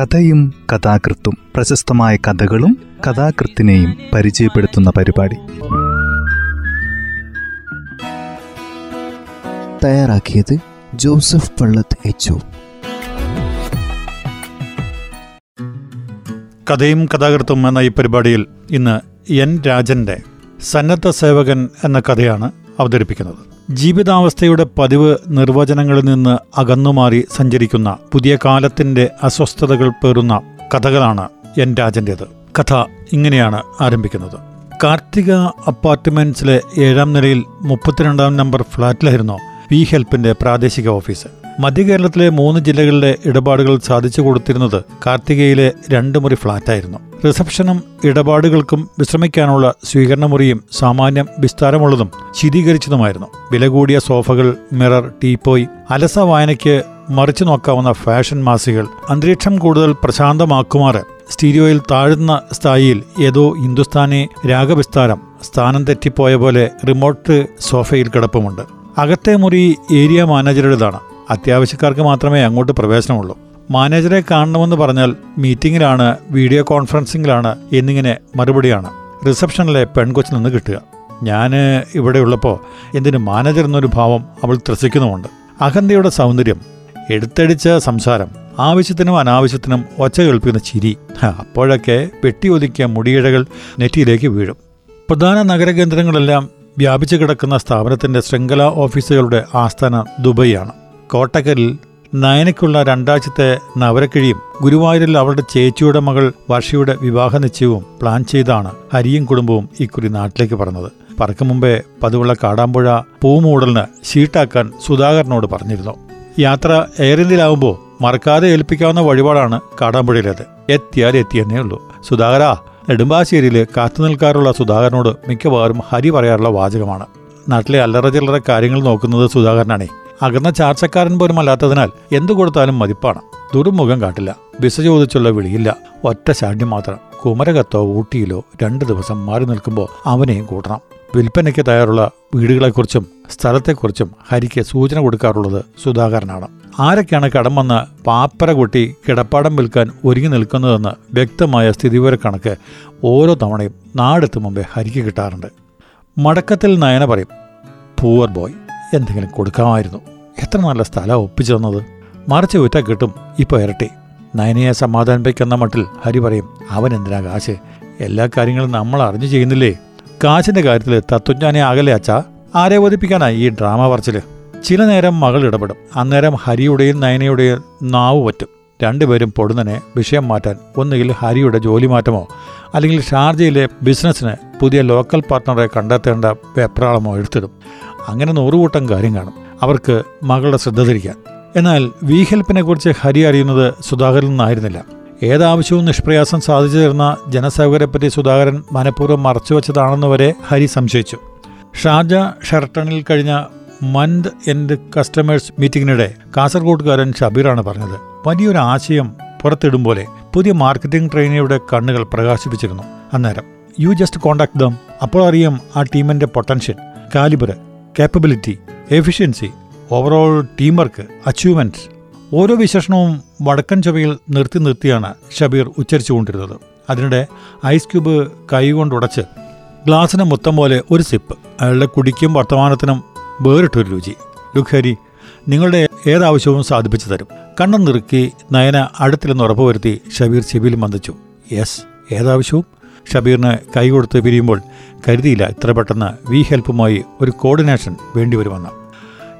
കഥയും കഥാകൃത്തും പ്രശസ്തമായ കഥകളും കഥാകൃത്തിനെയും പരിചയപ്പെടുത്തുന്ന പരിപാടി. തയ്യാറാക്കിയത് ജോസഫ് പള്ളത്ത് എച്ച് കഥയും കഥാകൃത്തും എന്ന ഈ പരിപാടിയിൽ ഇന്ന് എൻ രാജന്റെ സന്നദ്ധ സേവകൻ എന്ന കഥയാണ് അവതരിപ്പിക്കുന്നത്. ജീവിതാവസ്ഥയുടെ പതിവ് നിർവചനങ്ങളിൽ നിന്ന് അകന്നുമാറി സഞ്ചരിക്കുന്ന പുതിയ കാലത്തിന്റെ അസ്വസ്ഥതകൾ പേറുന്ന കഥകളാണ് എൻ രാജന്റേത് കഥ ഇങ്ങനെയാണ് ആരംഭിക്കുന്നത്. കാർത്തിക അപ്പാർട്ട്മെന്റ്സിലെ ഏഴാം നിലയിൽ മുപ്പത്തിരണ്ടാം നമ്പർ ഫ്ലാറ്റിലായിരുന്നു വി ഹെൽപ്പിന്റെ പ്രാദേശിക ഓഫീസ്. മധ്യകേരളത്തിലെ മൂന്ന് ജില്ലകളിലെ ഇടപാടുകൾ സാധിച്ചു കൊടുത്തിരുന്നത് കാർത്തികയിലെ രണ്ട് മുറി ഫ്ളാറ്റായിരുന്നു. റിസപ്ഷനും ഇടപാടുകൾക്കും വിശ്രമിക്കാനുള്ള സ്വീകരണമുറിയും സാമാന്യം വിസ്താരമുള്ളതും ശീതീകരിച്ചതുമായിരുന്നു. വില കൂടിയ സോഫകൾ മിറർ ടീപ്പോയ് അലസ വായനയ്ക്ക് മറിച്ചു നോക്കാവുന്ന ഫാഷൻ മാസികൾ അന്തരീക്ഷം കൂടുതൽ പ്രശാന്തമാക്കുമാറ് സ്റ്റീരിയോയിൽ താഴ്ന്ന സ്ഥായിയിൽ ഏതോ ഹിന്ദുസ്ഥാനി രാഗവിസ്താരം സ്ഥാനം തെറ്റിപ്പോയ പോലെ റിമോട്ട് സോഫയിൽ കിടപ്പുമുണ്ട്. അകത്തെ മുറി ഏരിയ മാനേജറുടേതാണ് അത്യാവശ്യക്കാർക്ക് മാത്രമേ അങ്ങോട്ട് പ്രവേശനമുള്ളൂ. മാനേജറെ കാണണമെന്ന് പറഞ്ഞാൽ മീറ്റിംഗിലാണ് വീഡിയോ കോൺഫറൻസിംഗിലാണ് എന്നിങ്ങനെ മറുപടിയാണ്. റിസപ്ഷനിലെ പെൺകൊച്ചിൽ നിന്ന് കിട്ടുക. ഞാൻ ഇവിടെയുള്ളപ്പോൾ എന്തിന് മാനേജർ എന്നൊരു ഭാവം അവൾ ത്രസിക്കുന്നുമുണ്ട്. അഹന്തയുടെ സൗന്ദര്യം എടുത്തടിച്ച സംസാരം ആവശ്യത്തിനും അനാവശ്യത്തിനും ഒച്ച കേൾപ്പിക്കുന്ന ചിരി അപ്പോഴൊക്കെ വെട്ടി വെട്ടിയൊതുക്കിയ മുടിയിഴകൾ നെറ്റിയിലേക്ക് വീഴും. പ്രധാന നഗരകേന്ദ്രങ്ങളെല്ലാം വ്യാപിച്ചു കിടക്കുന്ന സ്ഥാപനത്തിന്റെ ശൃംഖല ഓഫീസുകളുടെ ആസ്ഥാനം ദുബൈയാണ്. കോട്ടക്കലിൽ നയനയ്ക്കുള്ള രണ്ടാഴ്ചത്തെ നവരക്കിഴിയും ഗുരുവായൂരിൽ അവളുടെ ചേച്ചിയുടെ മകൾ വർഷയുടെ വിവാഹ നിശ്ചയവും പ്ലാൻ ചെയ്താണ് ഹരിയും കുടുംബവും ഇക്കുറി നാട്ടിലേക്ക് പറഞ്ഞത് പറക്കും മുമ്പേ പതിവുള്ള കാടാമ്പുഴ പൂമൂടലിന് ഷീട്ടാക്കാൻ സുധാകരനോട് പറഞ്ഞിരുന്നു. യാത്ര എയർ മറക്കാതെ ഏൽപ്പിക്കാവുന്ന വഴിപാടാണ് കാടാമ്പുഴയിലേത്. എത്തിയാൽ എത്തിയെന്നേ ഉള്ളൂ. സുധാകര നെടുമ്പാശ്ശേരിയിൽ കാത്തു നിൽക്കാറുള്ള സുധാകരനോട് മിക്കവാറും ഹരി പറയാറുള്ള വാചകമാണ്. നാട്ടിലെ അല്ലറ ചില്ലറ കാര്യങ്ങൾ നോക്കുന്നത് സുധാകരനാണേ. അകന്ന ചാർച്ചക്കാരൻ പോലും അല്ലാത്തതിനാൽ എന്തു കൊടുത്താലും മതിപ്പാണ്. ദുർമുഖം കാട്ടില്ല. വിസ ചോദിച്ചുള്ള വിളിയില്ല. ഒറ്റ ശാഠ്യം മാത്രം. കുമരകത്തോ ഊട്ടിയിലോ രണ്ട് ദിവസം മാറി നിൽക്കുമ്പോൾ അവനെയും കൂട്ടണം. വിൽപ്പനയ്ക്ക് തയ്യാറുള്ള വീടുകളെക്കുറിച്ചും സ്ഥലത്തെക്കുറിച്ചും ഹരിക്ക് സൂചന കൊടുക്കാറുള്ളത് സുധാകരനാണ്. ആരൊക്കെയാണ് കടം വന്ന് പാപ്പര കൊട്ടി കിടപ്പാടം വിൽക്കാൻ ഒരുങ്ങി നിൽക്കുന്നതെന്ന് വ്യക്തമായ സ്ഥിതിവിവര കണക്ക് ഓരോ തവണയും നാടെത്തും മുമ്പേ ഹരിക്ക് കിട്ടാറുണ്ട്. മടക്കത്തിൽ നയന പറയും പൂവർ ബോയ് എന്തെങ്കിലും കൊടുക്കാമായിരുന്നു. എത്ര നല്ല സ്ഥലം ഒപ്പിച്ചു തന്നത്. മറിച്ച് വിറ്റ കിട്ടും ഇപ്പോൾ ഇരട്ടി. നയനയെ സമാധാനിപ്പിക്കുന്ന മട്ടിൽ ഹരി പറയും അവൻ എന്തിനാ കാശ്? എല്ലാ കാര്യങ്ങളും നമ്മൾ അറിഞ്ഞു ചെയ്യുന്നില്ലേ? കാശിന്റെ കാര്യത്തിൽ തത്വജ്ഞാനെ ആകലേ അച്ഛാ? ആരെ ബോധിപ്പിക്കാനായി ഈ ഡ്രാമ പറച്ചിൽ? ചില നേരം മകൾ ഇടപെടും. അന്നേരം ഹരിയുടെയും നയനയുടെയും നാവ് പറ്റും. രണ്ടുപേരും പൊടുന്നനെ വിഷയം മാറ്റാൻ ഒന്നുകിൽ ഹരിയുടെ ജോലി മാറ്റമോ അല്ലെങ്കിൽ ഷാർജയിലെ ബിസിനസ്സിന് പുതിയ ലോക്കൽ പാർട്ട്ണറെ കണ്ടെത്തേണ്ട വെപ്രാളമോ എടുത്തിടും അങ്ങനെ നൂറുകൂട്ടം കാര്യം കാണും. അവർക്ക് മകളുടെ ശ്രദ്ധ തിരിക്കാൻ എന്നാൽ വി ഹെൽപ്പിനെ കുറിച്ച് ഹരി അറിയുന്നത് സുധാകരൻ നിന്നായിരുന്നില്ല. ഏതാവശ്യവും നിഷ്പ്രയാസം സാധിച്ചു തരുന്ന ജനസേവകരെപ്പറ്റി സുധാകരൻ മനഃപൂർവം മറച്ചുവെച്ചതാണെന്ന് വരെ ഹരി സംശയിച്ചു. ഷാർജ ഷെർട്ടണിൽ കഴിഞ്ഞ മന്ത് എൻഡ് കസ്റ്റമേഴ്സ് മീറ്റിംഗിനിടെ കാസർഗോഡുകാരൻ ഷബീറാണ് പറഞ്ഞത്. വലിയൊരു ആശയം പുറത്തിടും പോലെ പുതിയ മാർക്കറ്റിംഗ് ട്രെയിനിയുടെ കണ്ണുകൾ പ്രകാശിപ്പിച്ചിരുന്നു അന്നേരം. യു ജസ്റ്റ് കോണ്ടാക്ട് ദം അപ്പോൾ അറിയാം ആ ടീമിന്റെ potential calibre capability efficiency overall team work achievement ഓരോ വിശേഷണവും വടക്കൻ ചൊവ്വയിൽ നിർത്തി നിർത്തിയാണ് ഷബീർ ഉച്ചരിച്ചുകൊണ്ടിരുന്നത്. അതിനിടെ ഐസ് ക്യൂബ് കൈകൊണ്ടുടച്ച് ഗ്ലാസിന് മൊത്തം പോലെ ഒരു സിപ്പ് അയാളുടെ കുടിക്കും വർത്തമാനത്തിനും വേറിട്ടൊരു രുചി. ലുഖരി നിങ്ങളുടെ ഏതാവശ്യവും സാധിപ്പിച്ചു തരും. കണ്ണം നിറുക്കി നയന അടുത്തില്ലെന്ന് ഉറപ്പുവരുത്തി ഷബീർ ചെവിയിൽ മന്ദിച്ചു. യെസ് ഏതാവശ്യവും? ഷബീറിന് കൈ കൊടുത്ത് പിരിയുമ്പോൾ കരുതിയില്ല ഇത്ര പെട്ടെന്ന് വി ഹെൽപ്പുമായി ഒരു കോർഡിനേഷൻ വേണ്ടിവരുമെന്ന്.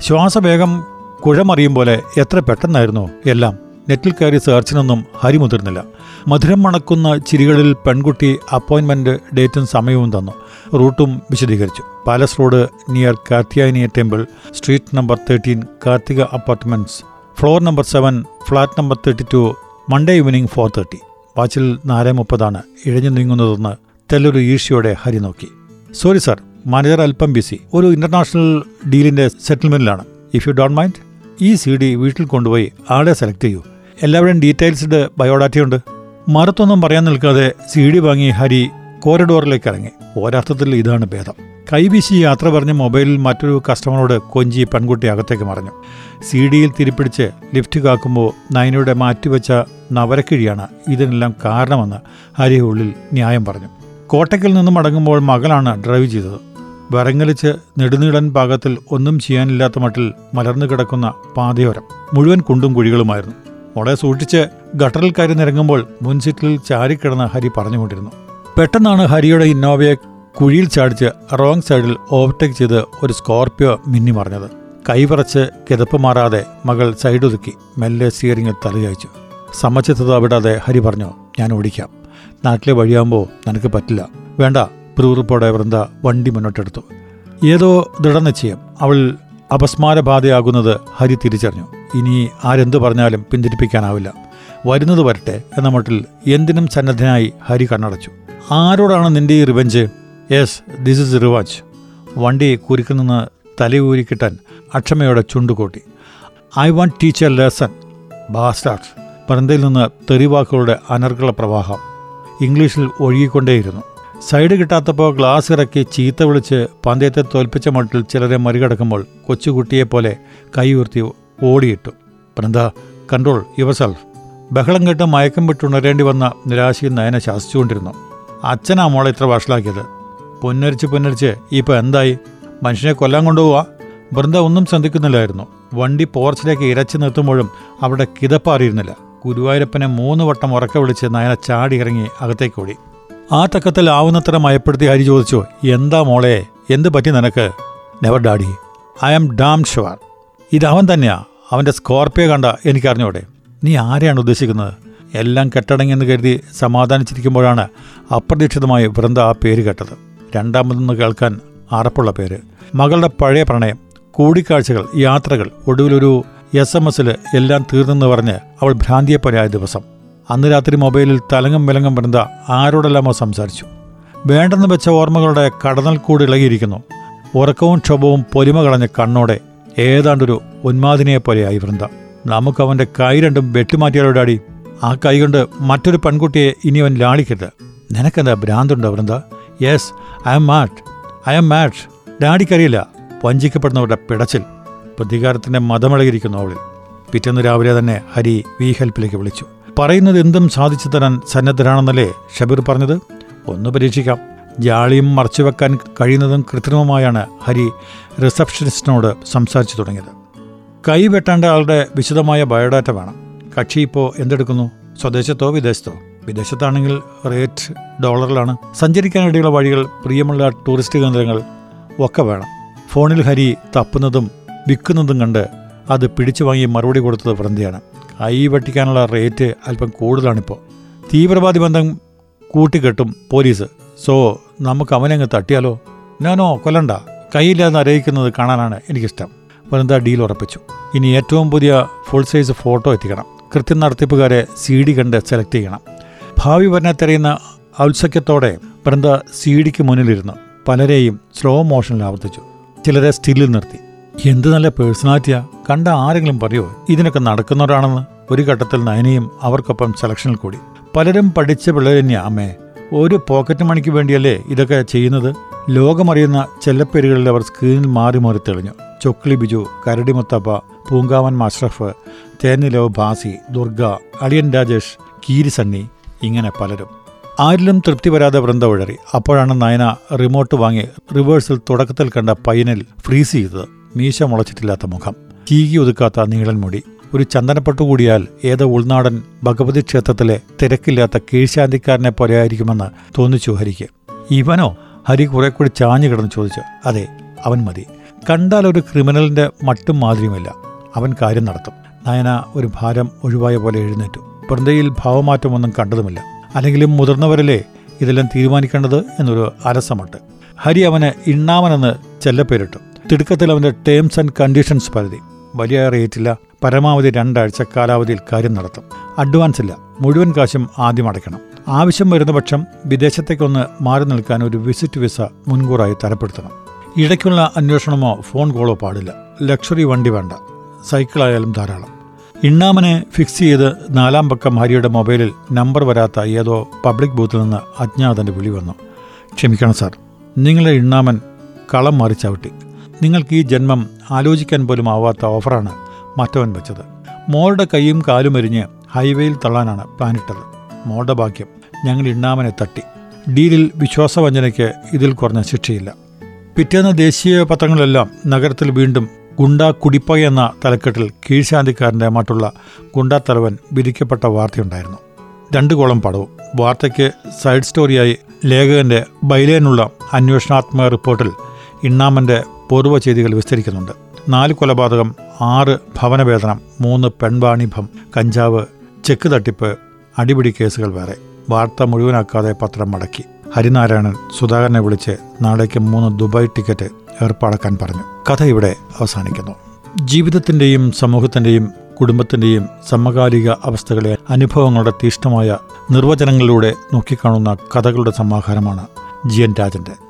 ശ്വാസവേഗം കുഴമറിയും പോലെ എത്ര പെട്ടെന്നായിരുന്നു എല്ലാം. നെറ്റിൽ കയറി സെർച്ചിനൊന്നും ഹരി മുതിർന്നില്ല മധുരം മണക്കുന്ന ചിരികളിൽ പെൺകുട്ടി അപ്പോയിന്റ്മെന്റ് ഡേറ്റും സമയവും തന്നു. റൂട്ടും വിശദീകരിച്ചു. Palace road near കാർത്തിയാനിയ temple street number thirteen Karthika apartments floor number seven flat number thirty two Monday evening four thirty. വാച്ചിൽ നാല് മുപ്പതാണ്. ഇഴഞ്ഞു നീങ്ങുന്നതെന്ന് തെല്ലൊരു ഈഴ്ചയോടെ ഹരി നോക്കി. സോറി സാർ മാനേജർ അല്പം ബിസി ഒരു ഇന്റർനാഷണൽ ഡീലിന്റെ സെറ്റിൽമെന്റിലാണ് ഇഫ് യു ഡോണ്ട് മൈൻഡ് ഈ സി ഡി വീട്ടിൽ കൊണ്ടുപോയി ആളെ സെലക്ട് ചെയ്യൂ. എല്ലാവരുടെയും ഡീറ്റെയിൽസ്ഡ് ബയോഡാറ്റയുണ്ട് മറുത്തൊന്നും പറയാൻ നിൽക്കാതെ സി ഡി വാങ്ങി ഹരി കോറിഡോറിലേക്ക് ഇറങ്ങി. ഒരർത്ഥത്തിൽ ഇതാണ് ഭേദം. കൈവീശി യാത്ര പറഞ്ഞ് മൊബൈലിൽ മറ്റൊരു കസ്റ്റമറോട് കൊഞ്ചി പെൺകുട്ടി അകത്തേക്ക് മറഞ്ഞു. സി ഡിയിൽ തിരിപ്പിടിച്ച് ലിഫ്റ്റ് കാക്കുമ്പോൾ നയനയുടെ മാറ്റിവെച്ച നവരക്കിഴിയാണ് ഇതിനെല്ലാം കാരണമെന്ന് ഹരി ഉള്ളിൽ ന്യായം പറഞ്ഞു. കോട്ടയ്ക്കിൽ നിന്നും മടങ്ങുമ്പോൾ മകളാണ് ഡ്രൈവ് ചെയ്തത്. വിറങ്ങലിച്ച് നെടുനീളൻ പാകത്തിൽ ഒന്നും ചെയ്യാനില്ലാത്ത മട്ടിൽ മലർന്നു കിടക്കുന്ന പാതയോരം മുഴുവൻ കുണ്ടും കുഴികളുമായിരുന്നു. മോളെ സൂക്ഷിച്ച് ഗട്ടറിൽ കയറി നിരങ്ങുമ്പോൾ മുൻസീറ്റിൽ ചാരിക്കിടന്ന് ഹരി പറഞ്ഞുകൊണ്ടിരുന്നു. പെട്ടെന്നാണ് ഹരിയുടെ ഇന്നോവയെ കുഴിയിൽ ചാടിച്ച് റോങ് സൈഡിൽ ഓവർടേക്ക് ചെയ്ത് ഒരു സ്കോർപ്പിയോ മിന്നി മറിഞ്ഞത്. കൈവിറച്ച് കിതപ്പ് മാറാതെ മകൾ സൈഡൊതുക്കി മെല്ലെ സ്റ്റിയറിംഗിൽ തലയച്ചു സമ്മച്ചിത്തത വിടാതെ ഹരി പറഞ്ഞു ഞാൻ ഓടിക്കാം. നാട്ടിലെ വഴിയാകുമ്പോൾ നിനക്ക് പറ്റില്ല. വേണ്ട പിറുപിറുപ്പോടെ വൃന്ദ വണ്ടി മുന്നോട്ടെടുത്തു. ഏതോ ദൃഢനിശ്ചയം. അവൾ അപസ്മാരബാധയാകുന്നത് ഹരി തിരിച്ചറിഞ്ഞു. ഇനി ആരെന്തു പറഞ്ഞാലും പിന്തിരിപ്പിക്കാനാവില്ല. വരുന്നത് വരട്ടെ എന്ന മട്ടിൽ എന്തിനും സന്നദ്ധനായി ഹരി കണ്ണടച്ചു. ആരോടാണ് നിന്റെ ഈ revenge? Yes this is revenge. വണ്ടി കുരുക്കിൽ നിന്ന് തലയൂരി കിട്ടാൻ അക്ഷമയോടെ ചുണ്ടുകൂട്ടി. I want teach a lesson bastard പരന്തയിൽ നിന്ന് തെറിവാക്കുകളുടെ അനർഗള പ്രവാഹം ഇംഗ്ലീഷിൽ ഒഴുകിക്കൊണ്ടേയിരുന്നു. സൈഡ് കിട്ടാത്തപ്പോൾ ഗ്ലാസ് ഇറക്കി ചീത്ത വിളിച്ച് പന്തയത്തെ തോൽപ്പിച്ച മട്ടിൽ ചിലരെ മറികടക്കുമ്പോൾ കൊച്ചുകുട്ടിയെപ്പോലെ കൈ ഉയർത്തി ഓടിയിട്ടു. വൃന്ദ കൺട്രോൾ യുവർ സെൽഫ് ബഹളം കേട്ട് മയക്കം വിട്ടുണരേണ്ടി വന്ന നിരാശയിൽ നയന ശാസിച്ചുകൊണ്ടിരുന്നു. അച്ഛനാ മോളെ ഇത്ര വഷളാക്കിയത്. പൊന്നരിച്ച് പൊന്നരിച്ച് ഇപ്പൊ എന്തായി? മനുഷ്യനെ കൊല്ലാൻ കൊണ്ടുപോവാ? വൃന്ദ ഒന്നും ശ്രദ്ധിക്കുന്നില്ലായിരുന്നു. വണ്ടി പോർച്ചിലേക്ക് ഇരച്ചു നിർത്തുമ്പോഴും അവിടെ കിതപ്പാറിയിരുന്നില്ല. ഗുരുവായൂരപ്പനെ മൂന്ന് വട്ടം ഉറക്കെ വിളിച്ച് നയന ചാടി ഇറങ്ങി അകത്തേക്ക് ഓടി. ആ തക്കത്തിൽ ആവുന്നത്ര മയപ്പെടുത്തി ഹരി ചോദിച്ചു എന്താ മോളെ എന്ത് പറ്റി നിനക്ക്? Never daddy I am damn sure ഇത് അവൻ തന്നെയാ? അവന്റെ സ്കോർപ്പിയോ കണ്ട എനിക്കറിഞ്ഞൂടെ. നീ ആരെയാണ് ഉദ്ദേശിക്കുന്നത്? എല്ലാം കെട്ടടങ്ങിയെന്ന് കരുതി സമാധാനിച്ചിരിക്കുമ്പോഴാണ് അപ്രതീക്ഷിതമായി വൃന്ദ ആ പേര് കേട്ടത്. രണ്ടാമതെന്ന് കേൾക്കാൻ അറപ്പുള്ള പേര്. മകളുടെ പഴയ പ്രണയം കൂടിക്കാഴ്ചകൾ യാത്രകൾ ഒടുവിലൊരു എസ് എം എസിൽ എല്ലാം തീർന്നെന്ന് പറഞ്ഞ് അവൾ ഭ്രാന്തിയെപ്പോലെയായ ദിവസം. അന്ന് രാത്രി മൊബൈലിൽ തലങ്ങും വിലങ്ങും വൃന്ദ ആരോടെല്ലാമോ സംസാരിച്ചു. വേണ്ടെന്ന് വെച്ച ഓർമ്മകളുടെ കടന്നൽ കൂടി ഇളകിയിരിക്കുന്നു. ഉറക്കവും ക്ഷോഭവും പൊലിമ കളഞ്ഞ കണ്ണോടെ ഏതാണ്ടൊരു ഉന്മാദിനെയെപ്പോലെയായി വൃന്ദ. നമുക്ക് അവന്റെ കൈ രണ്ടും വെട്ടിമാറ്റിയാലോ ഡാഡി? ആ കൈ കൊണ്ട് മറ്റൊരു പെൺകുട്ടിയെ ഇനി അവൻ ലാളിക്കരുത്. നിനക്കെന്താ ഭ്രാന്തുണ്ടോ Vrinda? Yes I am mad I am mad ഡാഡിക്കറിയില്ല. വഞ്ചിക്കപ്പെടുന്നവരുടെ പിടച്ചിൽ. പ്രതികാരത്തിന്റെ മതമിളകിയിരിക്കുന്നു അവളിൽ. പിറ്റേന്ന് രാവിലെ തന്നെ ഹരി വി ഹെൽപ്പിലേക്ക് വിളിച്ചു. പറയുന്നത് എന്തും സാധിച്ചു തരാൻ സന്നദ്ധരാണെന്നല്ലേ ഷബീർ പറഞ്ഞത്? ഒന്ന് പരീക്ഷിക്കാം. ജാളിയും മറച്ചുവെക്കാൻ കഴിയുന്നതും കൃത്രിമമായാണ് ഹരി റിസപ്ഷനിസ്റ്റിനോട് സംസാരിച്ചു തുടങ്ങിയത്. കൈ വെട്ടേണ്ട ആളുടെ വിശദമായ ബയോഡാറ്റ വേണം. കക്ഷി ഇപ്പോൾ എന്തെടുക്കുന്നു? സ്വദേശത്തോ വിദേശത്തോ? വിദേശത്താണെങ്കിൽ റേറ്റ് ഡോളറിലാണ്. സഞ്ചരിക്കാനിടയുള്ള വഴികൾ പ്രിയമുള്ള ടൂറിസ്റ്റ് കേന്ദ്രങ്ങൾ ഒക്കെ വേണം. ഫോണിൽ ഹരി തപ്പുന്നതും വിൽക്കുന്നതും കണ്ട് അത് പിടിച്ചു വാങ്ങി മറുപടി കൊടുത്തത് വൃന്ദയാണ്. കൈ വെട്ടിക്കാനുള്ള റേറ്റ് അല്പം കൂടുതലാണിപ്പോൾ തീവ്രവാദി ബന്ധം കൂട്ടിക്കെട്ടും പോലീസ്. സോ നമുക്ക് അവനങ്ങ് തട്ടിയാലോ? ഞാനോ കൊല്ലണ്ട. കൈയില്ലാതെ അറിയിക്കുന്നത് കാണാനാണ് എനിക്കിഷ്ടം. വൃന്ദ ഡീൽ ഉറപ്പിച്ചു. ഇനി ഏറ്റവും പുതിയ ഫുൾ സൈസ് ഫോട്ടോ എത്തിക്കണം. കൃത്യം നടത്തിപ്പുകാരെ സി ഡി കണ്ട് സെലക്ട് ചെയ്യണം. ഭാവി വരനെ തിരയുന്ന ഔത്സക്യത്തോടെ വൃന്ദ സി ഡിക്ക് മുന്നിലിരുന്നു. പലരെയും സ്ലോ മോഷനിൽ ആവർത്തിച്ചു. ചിലരെ സ്റ്റില്ലിൽ നിർത്തി. എന്ത് നല്ല പേഴ്സണാലിറ്റിയാ. കണ്ട ആരെങ്കിലും പറയോ ഇതിനൊക്കെ നടക്കുന്നവരാണെന്ന്? ഒരു ഘട്ടത്തിൽ നയനയും അവർക്കൊപ്പം സെലക്ഷനിൽ കൂടി. പലരും പഠിച്ച പിള്ളേർ തന്നെയാ അമ്മേ. ഒരു പോക്കറ്റ് മണിക്ക് വേണ്ടിയല്ലേ ഇതൊക്കെ ചെയ്യുന്നത്? ലോകമറിയുന്ന ചെല്ലപ്പേരുകളിൽ അവർ സ്ക്രീനിൽ മാറി മാറി തെളിഞ്ഞു. ചൊക്ലി ബിജു കരടി മുത്തപ്പ പൂങ്കാവൻ മഷ്റഫ് തേനിലോ ഭാസി ദുർഗ അളിയൻ രാജേഷ് കീരി സണ്ണി ഇങ്ങനെ പലരും. ആരിലും തൃപ്തി വരാതെ വൃന്ദ ഉഴറി. അപ്പോഴാണ് നയന റിമോട്ട് വാങ്ങി റിവേഴ്സിൽ തുടക്കത്തിൽ കണ്ട പയ്യനിൽ ഫ്രീസ് ചെയ്തത്. മീശ മുളച്ചിട്ടില്ലാത്ത മുഖം. ചീകി ഒതുക്കാത്ത നീളൻ മുടി. ഒരു ചന്ദനപ്പെട്ടു കൂടിയാൽ ഏതോ ഉൾനാടൻ ഭഗവതി ക്ഷേത്രത്തിലെ തിരക്കില്ലാത്ത കീഴ്ശാന്തിക്കാരനെ പോലെയായിരിക്കുമെന്ന് തോന്നിച്ചു ഹരിക്ക്. ഇവനോ? ഹരി കുറെ കൂടി ചാഞ്ഞു കിടന്ന് ചോദിച്ചു. അതെ അവൻ മതി. കണ്ടാൽ ഒരു ക്രിമിനലിന്റെ മട്ടും മാതിരിയുമില്ല. അവൻ കാര്യം നടത്തും. നയന ഒരു ഭാരം ഒഴിവായ പോലെ എഴുന്നേറ്റു. വൃന്ദയിൽ ഭാവമാറ്റമൊന്നും കണ്ടതുമില്ല. അല്ലെങ്കിലും മുതിർന്നവരല്ലേ ഇതെല്ലാം തീരുമാനിക്കേണ്ടത് എന്നൊരു അലസമട്ട് ഹരി അവന് ഇണ്ണാമനെന്ന് ചെല്ലപ്പേരിട്ടു. തിടുക്കത്തിൽ അവന്റെ ടേംസ് ആൻഡ് കണ്ടീഷൻസ് പരിധി വലിയ റേറ്റില്ല പരമാവധി രണ്ടാഴ്ച കാലാവധിയിൽ കാര്യം നടത്തും. അഡ്വാൻസ് ഇല്ല. മുഴുവൻ കാശും ആദ്യം അടയ്ക്കണം. ആവശ്യം വരുന്ന പക്ഷം വിദേശത്തേക്കൊന്ന് മാറി നിൽക്കാൻ ഒരു വിസിറ്റ് വിസ മുൻകൂറായി തരപ്പെടുത്തണം. ഇടയ്ക്കുള്ള അന്വേഷണമോ ഫോൺ കോളോ പാടില്ല. ലക്ഷറി വണ്ടി വേണ്ട. സൈക്കിളായാലും ധാരാളം. ഇണ്ണാമനെ ഫിക്സ് ചെയ്ത് നാലാം പക്കം ഹരിയുടെ മൊബൈലിൽ നമ്പർ വരാത്ത ഏതോ പബ്ലിക് ബൂത്തിൽ നിന്ന് അജ്ഞാതന്റെ വിളി വന്നു. ക്ഷമിക്കണം സാർ നിങ്ങളെ ഇണ്ണാമൻ കളം മാറി ചവിട്ടി നിങ്ങൾക്ക് ഈ ജന്മം ആലോചിക്കാൻ പോലും ആവാത്ത ഓഫറാണ് മറ്റവൻ വെച്ചത്. മോളുടെ കൈയും കാലും എരിഞ്ഞ് ഹൈവേയിൽ തള്ളാനാണ് പ്ലാനിട്ടത് മോളുടെ ഭാഗ്യം ഞങ്ങൾ ഇണ്ണാമനെ തട്ടി. ഡീലിൽ വിശ്വാസവഞ്ചനയ്ക്ക് ഇതിൽ കുറഞ്ഞ ശിക്ഷയില്ല. പിറ്റേന്ന് ദേശീയ പത്രങ്ങളെല്ലാം നഗരത്തിൽ വീണ്ടും ഗുണ്ടാ കുടിപ്പക എന്ന തലക്കെട്ടിൽ കീഴ്ശാന്തിക്കാരന്റെ മറ്റുള്ള ഗുണ്ടാ തലവൻ വിധിക്കപ്പെട്ട വാർത്തയുണ്ടായിരുന്നു. രണ്ട് കോളം പടവും. വാർത്തയ്ക്ക് സൈഡ് സ്റ്റോറിയായി ലേഖകന്റെ ബൈലേനുള്ള അന്വേഷണാത്മക റിപ്പോർട്ടിൽ ഇണ്ണാമന്റെ പൂർവ ചെയ്തികൾ വിസ്തരിക്കുന്നുണ്ട്. നാല് കൊലപാതകം ആറ് ഭവനവേതനം മൂന്ന് പെൺവാണിഭം കഞ്ചാവ് ചെക്ക് തട്ടിപ്പ് അടിപിടി കേസുകൾ വേറെ. വാർത്ത മുഴുവനാക്കാതെ പത്രം മടക്കി. ഹരിനാരായണൻ സുധാകരനെ വിളിച്ച് നാളേക്ക് മൂന്ന് ദുബായ് ടിക്കറ്റ് ഏർപ്പാടാക്കാൻ പറഞ്ഞു. കഥ ഇവിടെ അവസാനിക്കുന്നു. ജീവിതത്തിന്റെയും സമൂഹത്തിന്റെയും കുടുംബത്തിന്റെയും സമകാലിക അവസ്ഥകളെ അനുഭവങ്ങളുടെ തീഷ്ണമായ നിർവചനങ്ങളിലൂടെ നോക്കിക്കാണുന്ന കഥകളുടെ സമാഹാരമാണ് ജി എൻ രാജന്റെ.